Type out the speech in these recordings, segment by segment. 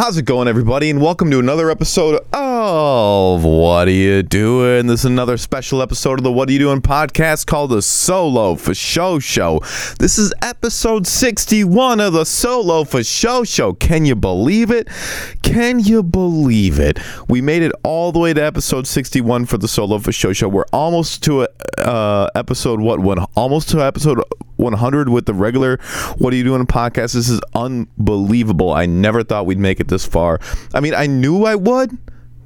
How's it going, everybody? And welcome to another episode of What Are You Doing? This is another special episode of the What Are You Doing podcast called the Solo for Show Show. This is episode 61 of the Solo for Show Show. Can you believe it? Can you believe it? We made it all the way to episode 61 for the Solo for Show Show. We're almost to a, uh, episode, what, one, almost to episode 100 with the regular What Are You Doing podcast. This is unbelievable. I never thought we'd make it this far. I mean, I knew I would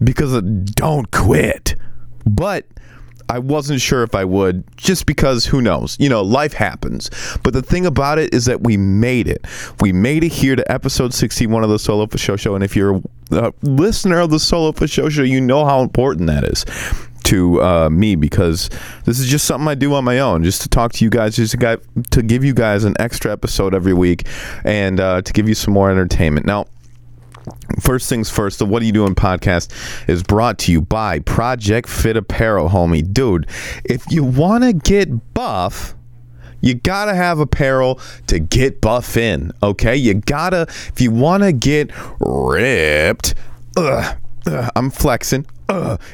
because Don't Quit. But I wasn't sure if I would just because who knows? You know, life happens. But the thing about it is that we made it. We made it here to episode 61 of the Solo for Show Show. And if you're a listener of the Solo for Show Show, you know how important that is to uh, me because this is just something I do on my own, just to talk to you guys, just to, guy, to give you guys an extra episode every week, and uh, to give you some more entertainment. Now, First things first, the What Are You Doing podcast is brought to you by Project Fit Apparel, homie. Dude, if you want to get buff, you gotta have apparel to get buff in, okay? You gotta, if you want to get ripped, ugh, ugh, I'm flexing.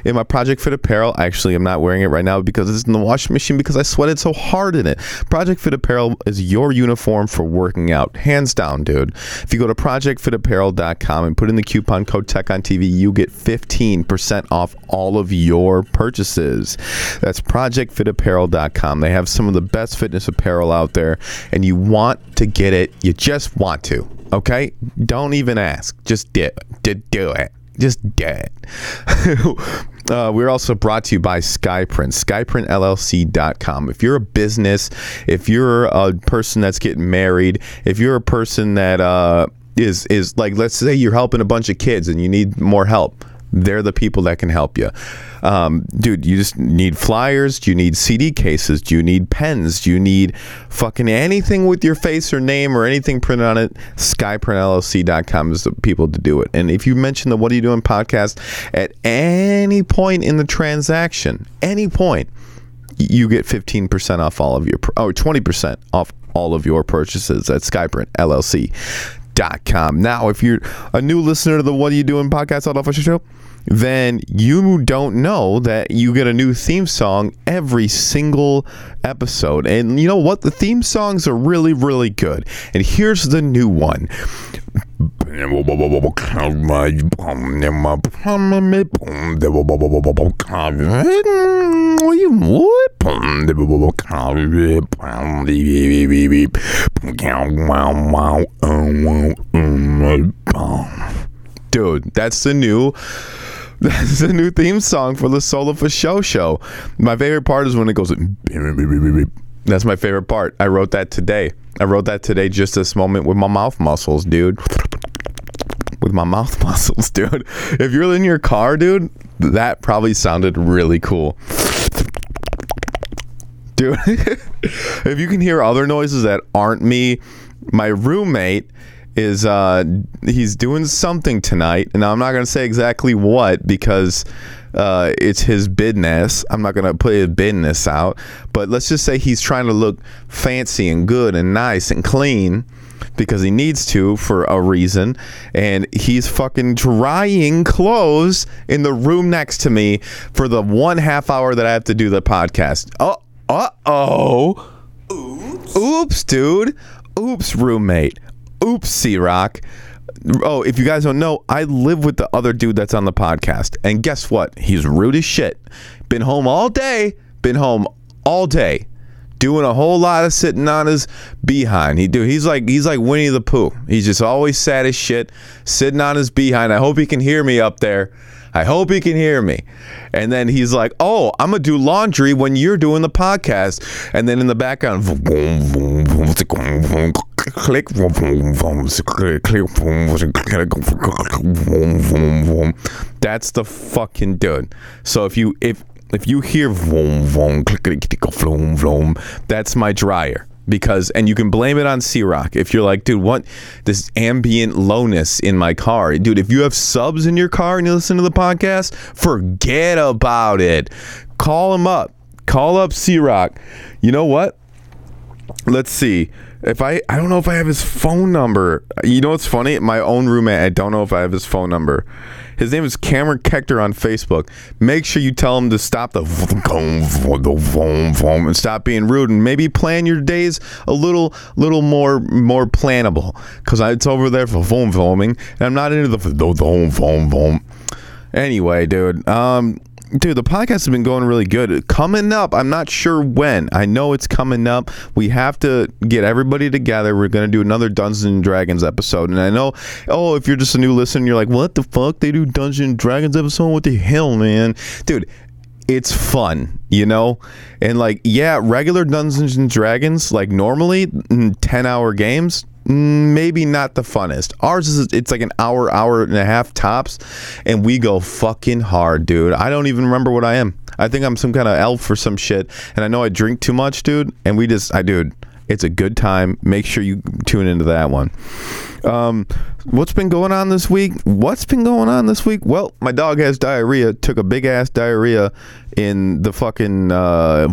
In my Project Fit apparel, actually, I'm not wearing it right now because it's in the washing machine because I sweated so hard in it. Project Fit apparel is your uniform for working out, hands down, dude. If you go to projectfitapparel.com and put in the coupon code Tech on TV, you get 15% off all of your purchases. That's projectfitapparel.com. They have some of the best fitness apparel out there, and you want to get it. You just want to. Okay, don't even ask. Just do, do, do it just dead. uh, we're also brought to you by Skyprint, skyprintllc.com. If you're a business, if you're a person that's getting married, if you're a person that uh, is is like, let's say you're helping a bunch of kids and you need more help they're the people that can help you. Um, dude, you just need flyers. Do you need CD cases? Do you need pens? Do you need fucking anything with your face or name or anything printed on it? SkyprintLLC.com is the people to do it. And if you mention the What Are You Doing podcast at any point in the transaction, any point, you get 15% off all of your, or 20% off all of your purchases at Skyprint Now, if you're a new listener to the What Are You Doing podcast on Official Show, then you don't know that you get a new theme song every single episode. And you know what? The theme songs are really, really good. And here's the new one. Dude, that's the new that's the new theme song for the Solo for Show show. My favorite part is when it goes. That's my favorite part. I wrote that today. I wrote that today just this moment with my mouth muscles, dude. With my mouth muscles, dude. If you're in your car, dude, that probably sounded really cool. Dude, if you can hear other noises that aren't me, my roommate is uh, he's doing something tonight, and I'm not gonna say exactly what because uh, it's his business. I'm not gonna put his business out, but let's just say he's trying to look fancy and good and nice and clean because he needs to for a reason, and he's fucking drying clothes in the room next to me for the one half hour that I have to do the podcast. Oh, uh oh. Oops. Oops, dude. Oops, roommate. Oops, C Rock. Oh, if you guys don't know, I live with the other dude that's on the podcast. And guess what? He's rude as shit. Been home all day. Been home all day. Doing a whole lot of sitting on his behind. He do. He's like he's like Winnie the Pooh. He's just always sad as shit, sitting on his behind. I hope he can hear me up there. I hope he can hear me. And then he's like, "Oh, I'm gonna do laundry when you're doing the podcast." And then in the background, click, click, That's the fucking dude. So if you if if you hear vroom vroom click click click vroom vroom, that's my dryer because and you can blame it on C-Rock if you're like, dude, what this ambient lowness in my car, dude. If you have subs in your car and you listen to the podcast, forget about it. Call him up. Call up C-Rock. You know what? Let's see. If I I don't know if I have his phone number. You know what's funny? My own roommate. I don't know if I have his phone number. His name is Cameron Kechter on Facebook. Make sure you tell him to stop the and stop being rude and maybe plan your days a little little more more plannable because it's over there for phone filming and I'm not into the phone phone phone. Anyway, dude. Um dude, the podcast has been going really good. Coming up, I'm not sure when. I know it's coming up. We have to get everybody together. We're to do another Dungeons and Dragons episode. And I know, oh, if you're just a new listener, you're like, what the fuck? They do Dungeons and Dragons episode? What the hell, man? Dude, it's fun, you know? And like, yeah, regular Dungeons and Dragons, like normally 10 hour games, Mm, maybe not the funnest. Ours is it's like an hour, hour and a half tops, and we go fucking hard, dude. I don't even remember what I am. I think I'm some kind of elf or some shit, and I know I drink too much, dude. And we just, I dude, it's a good time. Make sure you tune into that one. Um, what's been going on this week? What's been going on this week? Well, my dog has diarrhea. Took a big ass diarrhea in the fucking uh,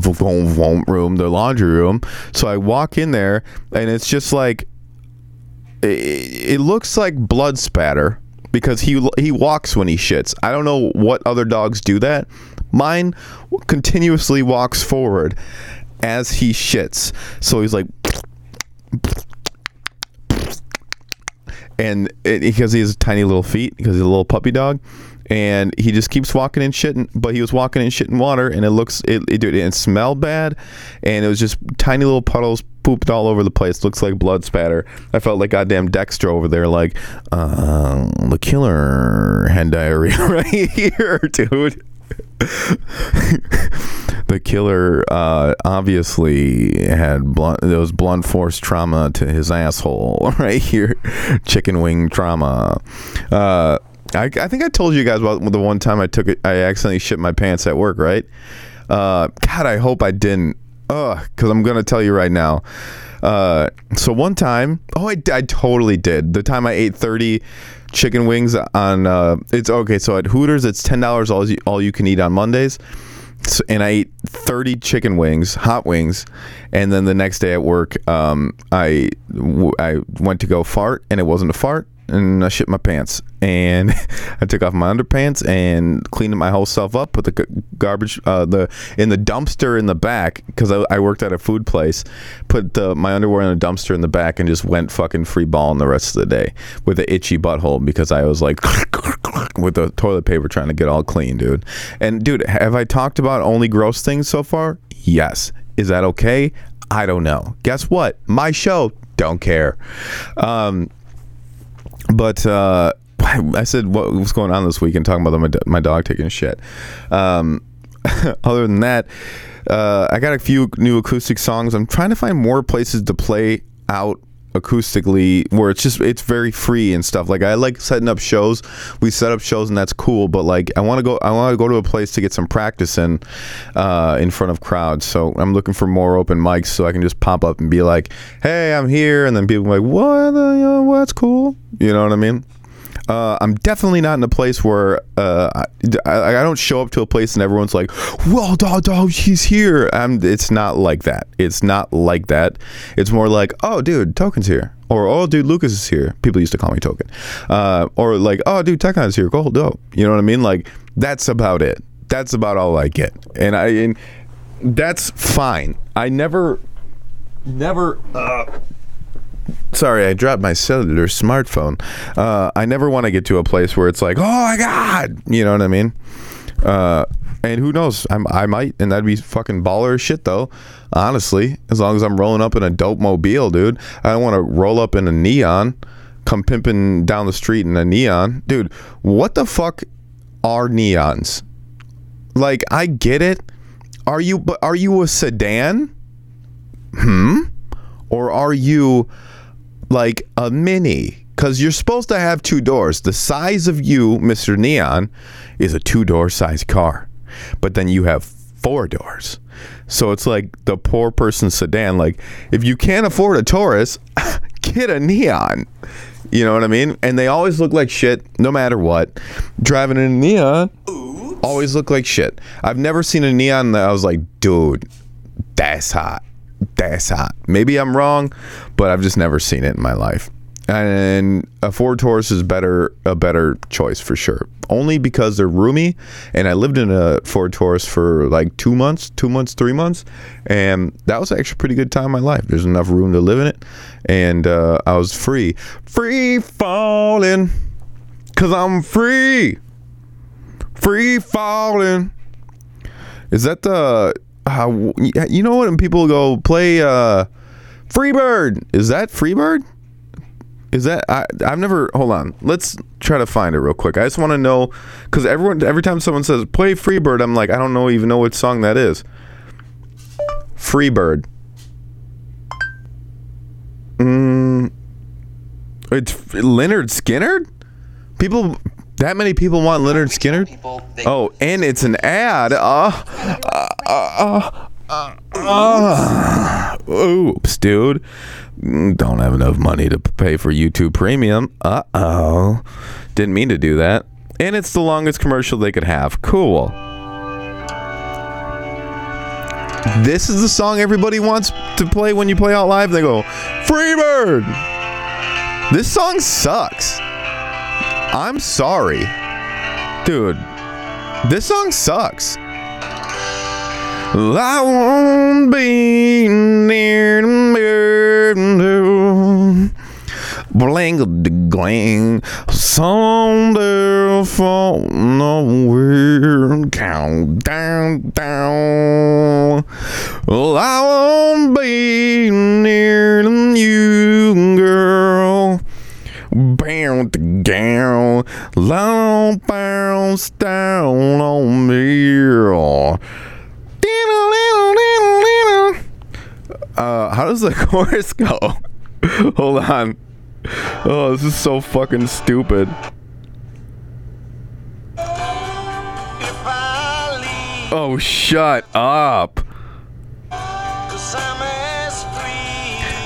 room, the laundry room. So I walk in there, and it's just like it, it looks like blood spatter because he he walks when he shits. I don't know what other dogs do that. Mine continuously walks forward as he shits. So he's like and it, because he has tiny little feet because he's a little puppy dog and he just keeps walking and shitting but he was walking and shitting water and it looks it, it, it smelled bad and it was just tiny little puddles pooped all over the place. Looks like blood spatter. I felt like goddamn Dexter over there, like uh, the killer had diarrhea right here, dude. the killer uh, obviously had blunt, those blunt force trauma to his asshole right here, chicken wing trauma. Uh, I, I, think I told you guys about the one time I took it. I accidentally shit my pants at work. Right? Uh, God, I hope I didn't. Ugh, because I'm gonna tell you right now. Uh, so one time, oh, I, I totally did. The time I ate 30 chicken wings on, uh, it's okay. So at Hooters, it's ten dollars all you, all you can eat on Mondays. So, and I ate 30 chicken wings, hot wings, and then the next day at work, um, I I went to go fart, and it wasn't a fart and I shit my pants. And I took off my underpants and cleaned my whole self up. Put the garbage uh, the in the dumpster in the back because I, I, worked at a food place. Put the, my underwear in a dumpster in the back and just went fucking free balling the rest of the day with an itchy butthole because I was like with the toilet paper trying to get all clean, dude. And dude, have I talked about only gross things so far? Yes. Is that okay? I don't know. Guess what? My show. Don't care. Um, but uh, I said what was going on this weekend, talking about my, my dog taking a shit. Um, other than that, uh, I got a few new acoustic songs. I'm trying to find more places to play out acoustically where it's just it's very free and stuff. Like i like setting up shows. We set up shows and that's cool but like i want to go i want to go to a place to get some practice in uh, in front of crowds. So i'm looking for more open mics so i can just pop up and be like hey i'm here. And then people like what the, uh, that's cool? You know what i mean uh, I'm definitely not in a place where uh, I, I, don't show up to a place and everyone's like, "Well, dog, dog, he's here." I'm, it's not like that. It's not like that. It's more like, "Oh, dude, Token's here," or "Oh, dude, Lucas is here." People used to call me Token, uh, or like, "Oh, dude, Tekon is here. Cool, dope." You know what I mean? Like that's about it. That's about all I get, and I and that's fine. I never, never. Sorry, I dropped my cellular smartphone. Uh, I never want to get to a place where it's like, oh my god, you know what I mean? Uh, and who knows? I'm, I might, and that'd be fucking baller shit though. Honestly, as long as I'm rolling up in a dope mobile, dude. I don't want to roll up in a neon, come pimping down the street in a neon, dude. What the fuck are neons? Like, I get it. Are you? But are you a sedan? Hmm. Or are you? Like a mini because you're supposed to have two doors. The size of you, Mr. Neon, is a two door size car, but then you have four doors. So it's like the poor person sedan. Like, if you can't afford a Taurus, get a Neon. You know what I mean? And they always look like shit no matter what. Driving in a Neon always look like shit. I've never seen a Neon that I was like, dude, that's hot. That's hot. Maybe I'm wrong, but I've just never seen it in my life. And a Ford Taurus is better a better choice for sure. Only because they're roomy, and I lived in a Ford Taurus for like two months, two months, three months, and that was actually a pretty good time in my life. There's enough room to live in it, and uh, I was free, free falling, cause I'm free, free falling. Is that the uh, you know? When people go play uh, Freebird, is that Freebird? Is that I? I've never. Hold on. Let's try to find it real quick. I just want to know because everyone every time someone says play Freebird, I'm like I don't know even know what song that is. Freebird. Mm, it's Lynyrd Skynyrd. People, that many people want Lynyrd Skynyrd. Oh, and it's an ad. Uh, uh, uh, uh, uh, oops, dude. Don't have enough money to pay for YouTube Premium. Uh oh. Didn't mean to do that. And it's the longest commercial they could have. Cool. This is the song everybody wants to play when you play out live. They go, Freebird! This song sucks. I'm sorry. Dude, this song sucks. I won't be near mirror. Bling the gling, someday fall nowhere. Count down, down. Well, I won't be near you, down, long bounce down on me. Uh, how does the chorus go? Hold on. Oh, this is so fucking stupid. Oh, shut up.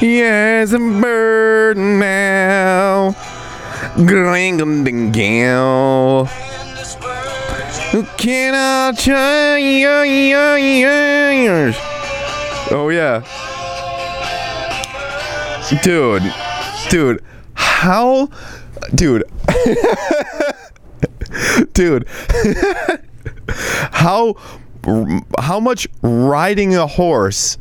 Yes, a bird now. Gringle ding gal. Can I change? Oh yeah. Dude. Dude. How dude. dude. how how much riding a horse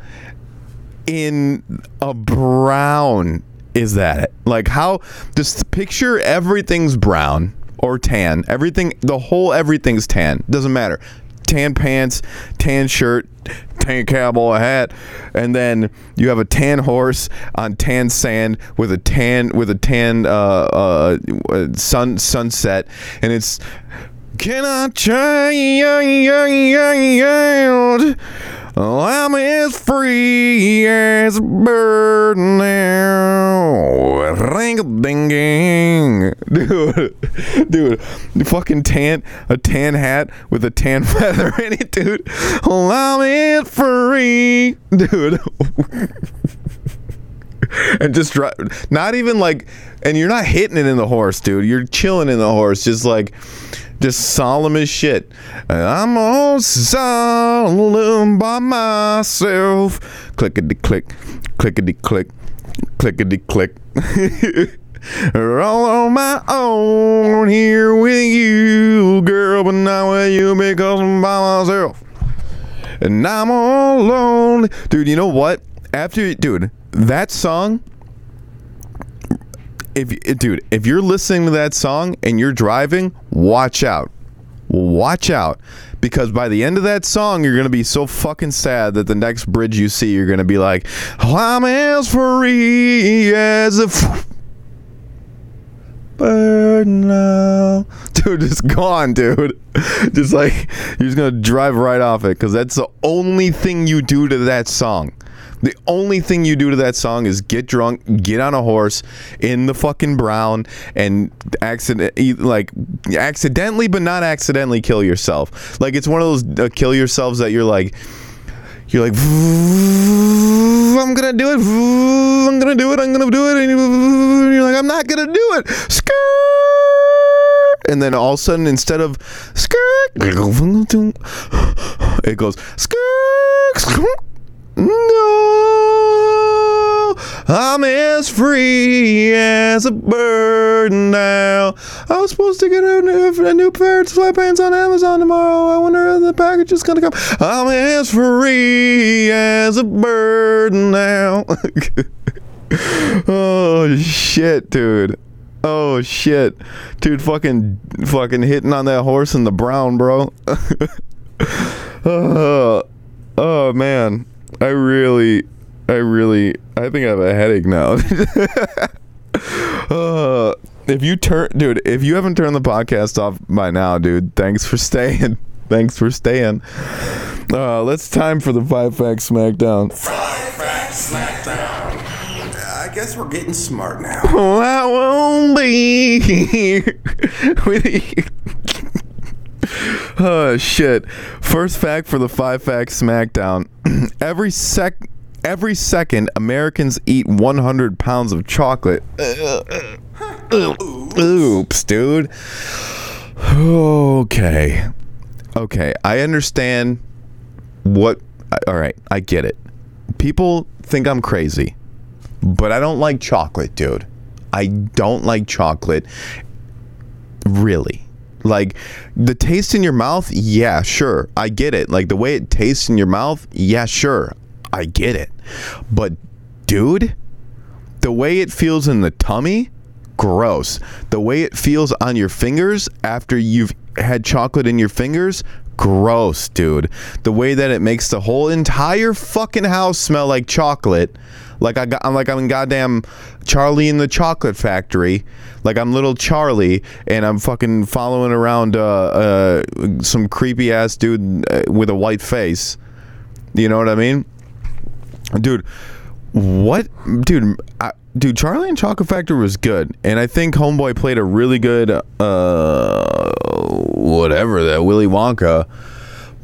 in a brown is that? It? Like how just picture everything's brown or tan. Everything the whole everything's tan. Doesn't matter. Tan pants, tan shirt, tan cowboy hat, and then you have a tan horse on tan sand with a tan with a tan uh, uh, sun sunset, and it's can I change? I'm as free as a bird now. Ring ding ding. Dude, dude, fucking tan, a tan hat with a tan feather in it, dude. Well, I'm as free. Dude. and just drive, not even like, and you're not hitting it in the horse, dude. You're chilling in the horse, just like, just solemn as shit. I'm all solemn by myself. Clickety click, clickety click, clickety click. all on my own here with you, girl, but not with you because I'm by myself. And I'm all alone. Dude, you know what? After, dude, that song if dude, if you're listening to that song and you're driving, watch out. Watch out because by the end of that song, you're gonna be so fucking sad that the next bridge you see, you're gonna be like, oh, "I'm as free as a f- bird now." Dude, just gone, dude. Just like you're just gonna drive right off it because that's the only thing you do to that song. The only thing you do to that song is get drunk, get on a horse in the fucking brown, and accident like accidentally, but not accidentally kill yourself. Like it's one of those uh, kill yourselves that you're like. You're like, I'm gonna do it. I'm gonna do it. I'm gonna do it. And you're like, I'm not gonna do it. And then all of a sudden, instead of skirt, it goes skirt. No. I'm as free as a bird now. I was supposed to get a new, a new pair of sweatpants on Amazon tomorrow. I wonder if the package is gonna come. I'm as free as a bird now. oh shit, dude. Oh shit, dude! Fucking, fucking hitting on that horse in the brown, bro. oh, oh man, I really, I really, I think I have a headache now. uh, if you turn, dude, if you haven't turned the podcast off by now, dude, thanks for staying. Thanks for staying. Uh, let's time for the five facts smackdown. Five facts smackdown. I guess we're getting smart now. Oh, I won't be here with you. oh shit! First fact for the five facts smackdown: every sec, every second, Americans eat 100 pounds of chocolate. Oops, dude. Okay, okay, I understand what. All right, I get it. People think I'm crazy, but I don't like chocolate, dude. I don't like chocolate. Really. Like the taste in your mouth, yeah, sure. I get it. Like the way it tastes in your mouth, yeah, sure. I get it. But dude, the way it feels in the tummy, gross. The way it feels on your fingers after you've had chocolate in your fingers, gross, dude. The way that it makes the whole entire fucking house smell like chocolate. Like I got, I'm like I'm in goddamn Charlie in the Chocolate Factory. Like I'm little Charlie, and I'm fucking following around uh, uh, some creepy ass dude uh, with a white face. You know what I mean, dude? What, dude? I, dude, Charlie and Chocolate Factory was good, and I think Homeboy played a really good, uh, whatever that Willy Wonka,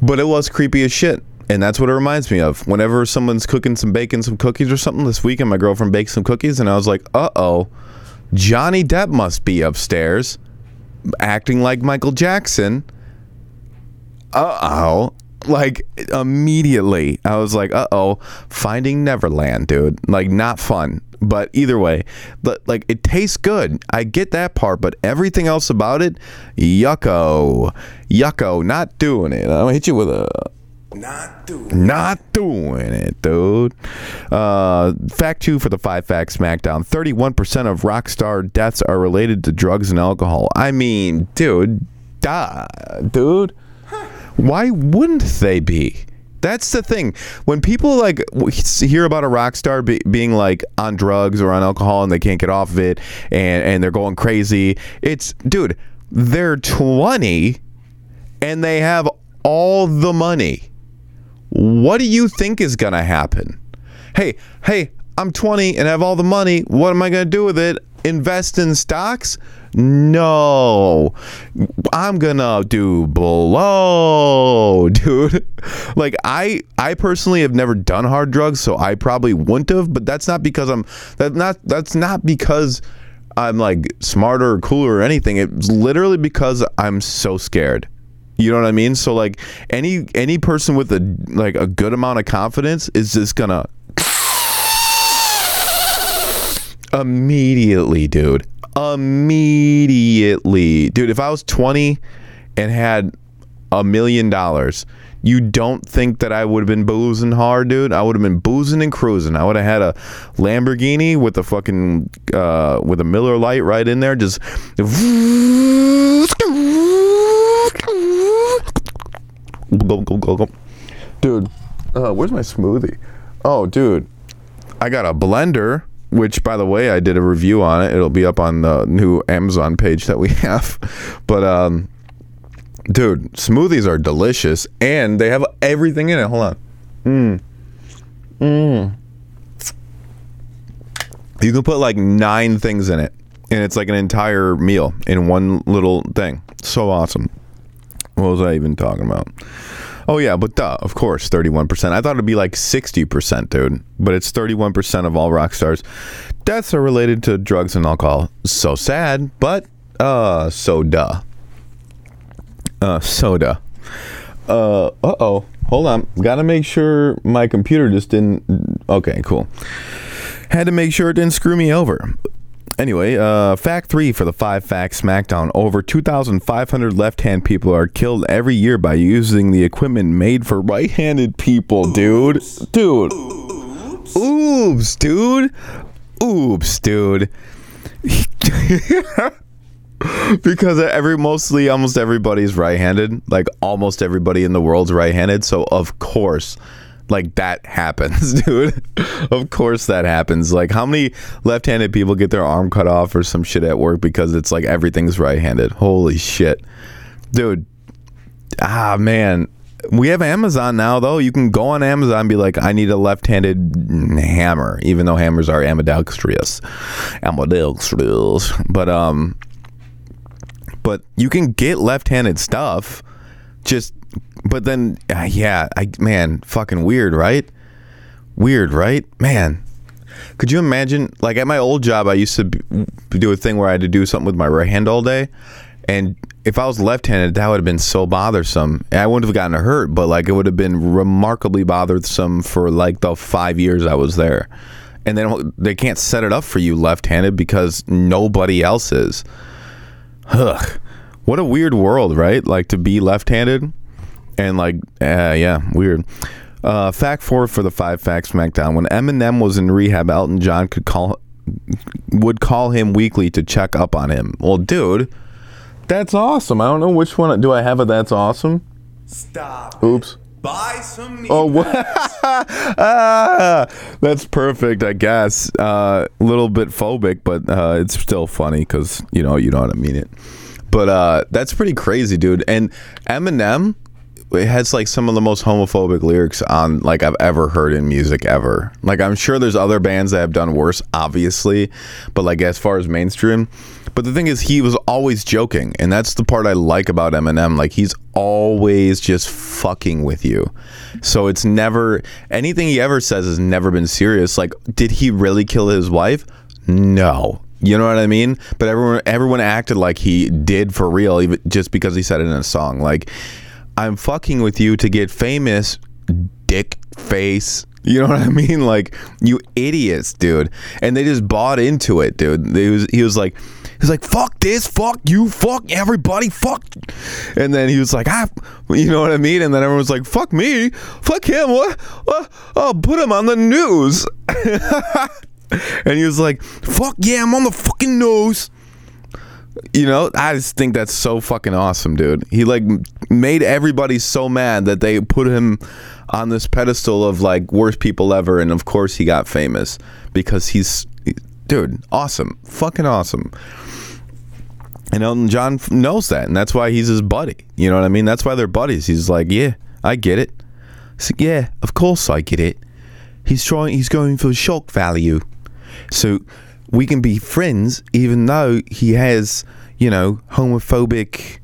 but it was creepy as shit. And that's what it reminds me of. Whenever someone's cooking some bacon, some cookies or something this weekend, my girlfriend baked some cookies, and I was like, uh oh, Johnny Depp must be upstairs acting like Michael Jackson. Uh oh. Like immediately, I was like, uh oh, finding Neverland, dude. Like, not fun. But either way, but like it tastes good. I get that part, but everything else about it, yucko. Yucko, not doing it. I'm gonna hit you with a Not doing. not doing it, dude. Uh, fact two for the five facts SmackDown: thirty-one percent of rock star deaths are related to drugs and alcohol. I mean, dude, duh, dude. Why wouldn't they be? That's the thing. When people like hear about a rock star be, being like on drugs or on alcohol and they can't get off of it and and they're going crazy, it's dude, they're 20 and they have all the money. What do you think is going to happen? Hey, hey, I'm 20 and I have all the money. What am I going to do with it? Invest in stocks? No. I'm going to do blow, dude. Like I I personally have never done hard drugs, so I probably wouldn't have, but that's not because I'm that not that's not because I'm like smarter or cooler or anything. It's literally because I'm so scared. You know what I mean? So like any any person with a like a good amount of confidence is just gonna immediately, dude. Immediately, dude. If I was 20 and had a million dollars, you don't think that I would have been boozing hard, dude? I would have been boozing and cruising. I would have had a Lamborghini with a fucking uh, with a Miller Lite right in there, just go go go go, dude. Uh, where's my smoothie? Oh, dude, I got a blender. Which, by the way, I did a review on it. It'll be up on the new Amazon page that we have. But um, dude, smoothies are delicious, and they have everything in it. Hold on. Mmm. Mmm. You can put like nine things in it, and it's like an entire meal in one little thing. So awesome. What was I even talking about? Oh yeah, but duh, of course, thirty-one percent. I thought it'd be like sixty percent, dude. But it's thirty-one percent of all rock stars. Deaths are related to drugs and alcohol. So sad, but uh, so duh. Uh, soda. Uh, uh oh. Hold on. Gotta make sure my computer just didn't. Okay, cool. Had to make sure it didn't screw me over. Anyway, uh, fact three for the five facts SmackDown: over 2,500 left-hand people are killed every year by using the equipment made for right-handed people, dude. Dude. Oops, dude. Oops, dude. because every mostly almost everybody's right-handed like almost everybody in the world's right-handed so of course like that happens dude. Of course that happens. Like how many left-handed people get their arm cut off or some shit at work because it's like everything's right-handed? Holy shit. Dude ah man. We have Amazon now though. You can go on Amazon and be like I need a left-handed hammer even though hammers are ambidextrous. Ambidextrous. But um but you can get left-handed stuff. Just but then uh, yeah i man fucking weird right? Weird right? Man. Could you imagine like at my old job i used to do a thing where i had to do something with my right hand all day. And if i was left-handed that would have been so bothersome. I wouldn't have gotten hurt but like it would have been remarkably bothersome for like the five years i was there. And then they can't set it up for you left-handed because nobody else is. Ugh. What a weird world, right? Like to be left-handed and like, uh, yeah, weird. Uh, fact four for the five facts SmackDown: When Eminem was in rehab, Elton John could call would call him weekly to check up on him. Well, dude, that's awesome. I don't know which one. Do I have a that's awesome? Stop. Oops. Buy some Oh, what? ah, that's perfect, I guess. A uh, little bit phobic, but uh, it's still funny because you know you know what I mean it. But uh, that's pretty crazy, dude. And Eminem it has like some of the most homophobic lyrics on like I've ever heard in music ever. Like I'm sure there's other bands that have done worse, obviously, but like as far as mainstream. But the thing is, he was always joking, and that's the part I like about Eminem. Like he's always just fucking with you. So it's never anything he ever says has never been serious. Like, did he really kill his wife? No. You know what I mean? But everyone everyone acted like he did for real, even just because he said it in a song. Like, I'm fucking with you to get famous, dick face. You know what I mean? Like, you idiots, dude. And they just bought into it, dude. He was he was like he was like, fuck this, fuck you, fuck everybody, fuck. And then he was like, ah, you know what I mean? And then everyone was like, fuck me, fuck him, what? what? Oh, put him on the news. and he was like, fuck yeah, I'm on the fucking news. You know, I just think that's so fucking awesome, dude. He like made everybody so mad that they put him on this pedestal of like worst people ever, and of course he got famous because he's, dude, awesome, fucking awesome. And Elton John knows that, and that's why he's his buddy. You know what I mean? That's why they're buddies. He's like, yeah, I get it. So, yeah, of course I get it. He's trying. He's going for shock value, so we can be friends, even though he has, you know, homophobic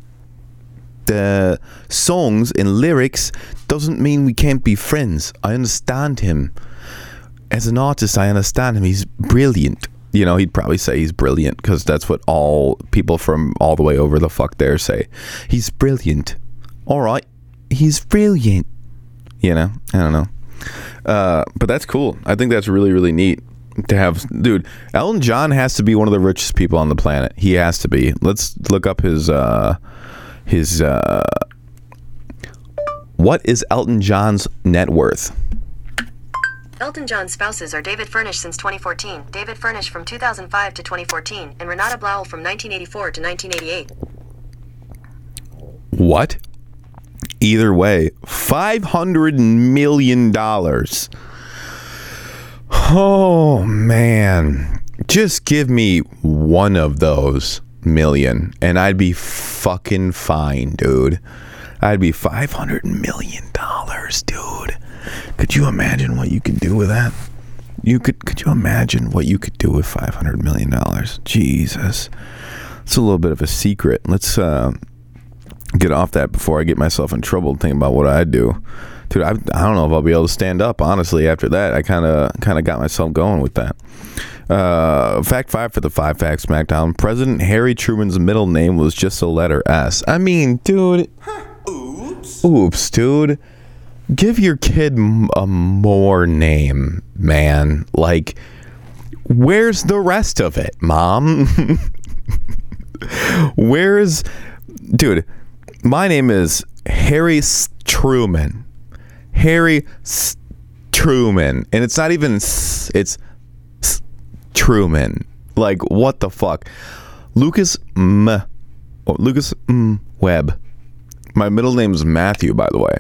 the songs and lyrics doesn't mean we can't be friends. I understand him. As an artist, I understand him. He's brilliant. You know, he'd probably say he's brilliant because that's what all people from all the way over the fuck there say. He's brilliant. All right. He's brilliant. You know, I don't know. Uh, but that's cool. I think that's really, really neat to have. Dude, Elton John has to be one of the richest people on the planet. He has to be. Let's look up his. Uh, his uh, what is Elton John's net worth? Elton John's spouses are David Furnish since 2014, David Furnish from 2005 to 2014, and Renata Blauel from 1984 to 1988. What? Either way, five hundred million dollars. Oh man, just give me one of those million, and I'd be fucking fine, dude. I'd be five hundred million dollars, dude. Could you imagine what you could do with that? You could. Could you imagine what you could do with five hundred million dollars? Jesus, it's a little bit of a secret. Let's uh, get off that before I get myself in trouble thinking about what I do. Dude, I, I don't know if I'll be able to stand up. Honestly, after that, I kind of kind of got myself going with that. Uh, fact five for the five facts SmackDown. President Harry Truman's middle name was just a letter S. I mean, dude. Oops. Oops, dude. Give your kid a more name, man. Like, where's the rest of it, mom? where's, dude? My name is Harry Truman. Harry Truman, and it's not even S- it's S- Truman. Like what the fuck? Lucas M. oh, Lucas M. Webb. My middle name is Matthew, by the way.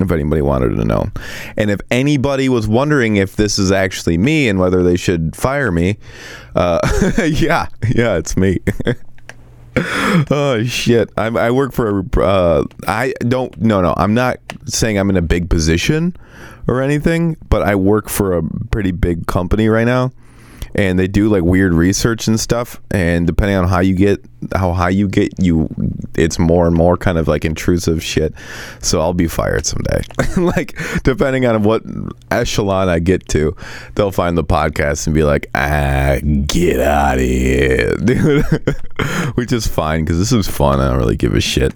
If anybody wanted to know, and if anybody was wondering if this is actually me and whether they should fire me, uh, yeah, yeah, it's me. oh shit! I'm, I work for. Uh, I don't. No, no. I'm not saying I'm in a big position or anything, but I work for a pretty big company right now, and they do like weird research and stuff. And depending on how you get, how high you get, you, it's more and more kind of like intrusive shit. So I'll be fired someday. like depending on what echelon I get to, they'll find the podcast and be like, ah, get out of here, dude. Which is fine because this is fun. I don't really give a shit.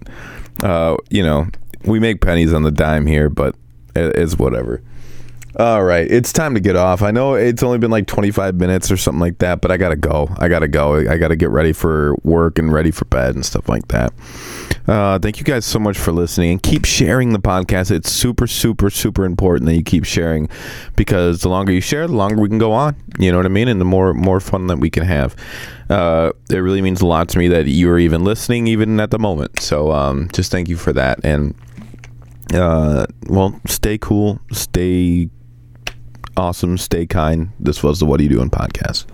Uh, you know, we make pennies on the dime here, but it's whatever. All right, it's time to get off. I know it's only been like 25 minutes or something like that, but I gotta go. I gotta go. I gotta get ready for work and ready for bed and stuff like that. Uh, thank you guys so much for listening and keep sharing the podcast. It's super, super, super important that you keep sharing because the longer you share, the longer we can go on. You know what I mean? And the more more fun that we can have. Uh, it really means a lot to me that you are even listening, even at the moment. So um, just thank you for that. And uh, well, stay cool, stay awesome, stay kind. This was the What Are You Doing podcast.